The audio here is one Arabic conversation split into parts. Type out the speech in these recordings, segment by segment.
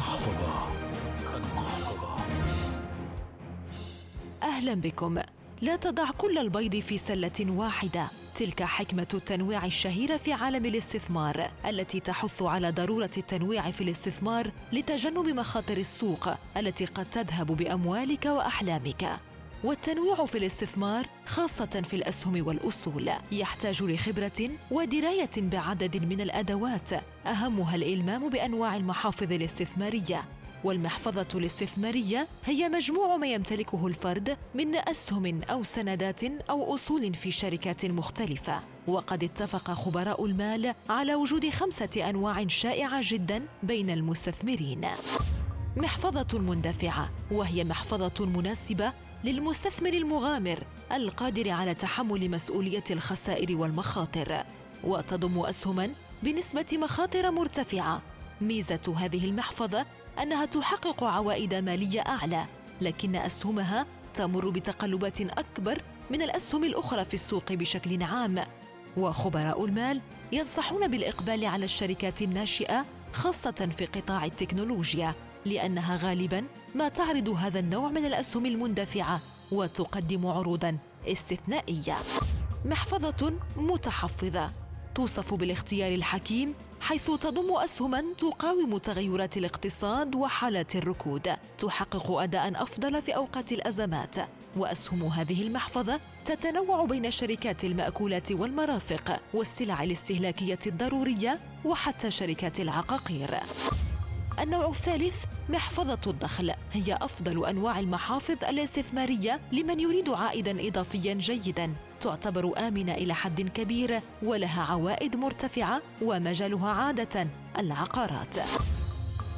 المحفظة. المحفظة أهلا بكم. لا تضع كل البيض في سلة واحدة. تلك حكمة التنويع الشهيرة في عالم الاستثمار التي تحث على ضرورة التنويع في الاستثمار لتجنب مخاطر السوق التي قد تذهب بأموالك وأحلامك. والتنويع في الاستثمار خاصة في الأسهم والأصول. يحتاج لخبرة ودراية بعدد من الأدوات. أهمها الإلمام بأنواع المحافظ الاستثمارية. والمحفظة الاستثمارية هي مجموع ما يمتلكه الفرد من أسهم أو سندات أو أصول في شركات مختلفة. وقد اتفق خبراء المال على وجود خمسة أنواع شائعة جدا بين المستثمرين. محفظة مندفعة وهي محفظة مناسبة للمستثمر المغامر القادر على تحمل مسؤولية الخسائر والمخاطر وتضم أسهما بنسبة مخاطر مرتفعة. ميزة هذه المحفظة أنها تحقق عوائد مالية أعلى لكن أسهمها تمر بتقلبات أكبر من الأسهم الأخرى في السوق بشكل عام. وخبراء المال ينصحون بالإقبال على الشركات الناشئة خاصة في قطاع التكنولوجيا. لأنها غالباً ما تعرض هذا النوع من الأسهم المندفعة وتقدم عروضاً استثنائية. محفظة متحفظة. توصف بالاختيار الحكيم حيث تضم اسهما تقاوم تغيرات الاقتصاد وحالات الركود. تحقق اداء أفضل في أوقات الأزمات. وأسهم هذه المحفظة تتنوع بين شركات المأكولات والمرافق والسلع الاستهلاكية الضرورية وحتى شركات العقاقير. النوع الثالث محفظة الدخل. هي أفضل أنواع المحافظ الاستثمارية لمن يريد عائدا إضافيا جيدا. تعتبر آمنة إلى حد كبير ولها عوائد مرتفعة ومجالها عادة العقارات.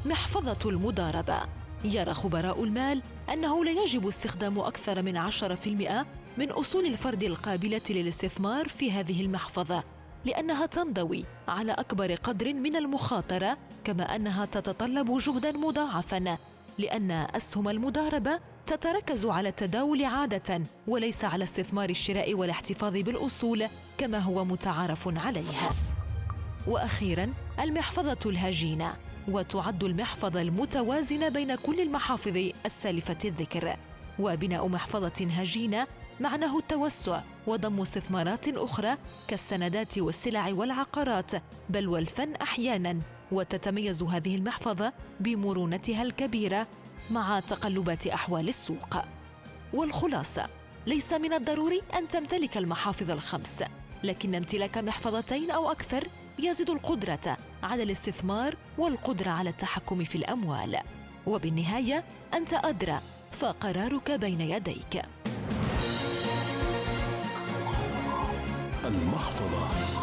محفظة المضاربة. يرى خبراء المال أنه لا يجب استخدام أكثر من 10% من أصول الفرد القابلة للاستثمار في هذه المحفظة. لأنها تنضوي على أكبر قدر من المخاطرة كما أنها تتطلب جهدا مضاعفا لأن أسهم المضاربة تتركز على التداول عادة وليس على استثمار الشراء والاحتفاظ بالأصول كما هو متعارف عليه وأخيرا المحفظة الهجينة وتعد المحفظة المتوازنة بين كل المحافظ السالفة الذكر. وبناء محفظة هجينة معناه التوسع وضم استثمارات أخرى كالسندات والسلع والعقارات بل والفن أحيانا. وتتميز هذه المحفظة بمرونتها الكبيرة مع تقلبات أحوال السوق. والخلاصة ليس من الضروري أن تمتلك المحافظ الخمس لكن امتلاك محفظتين أو أكثر يزيد القدرة على الاستثمار والقدرة على التحكم في الأموال. وبالنهاية أنت أدرى فقرارك بين يديك. المحفظة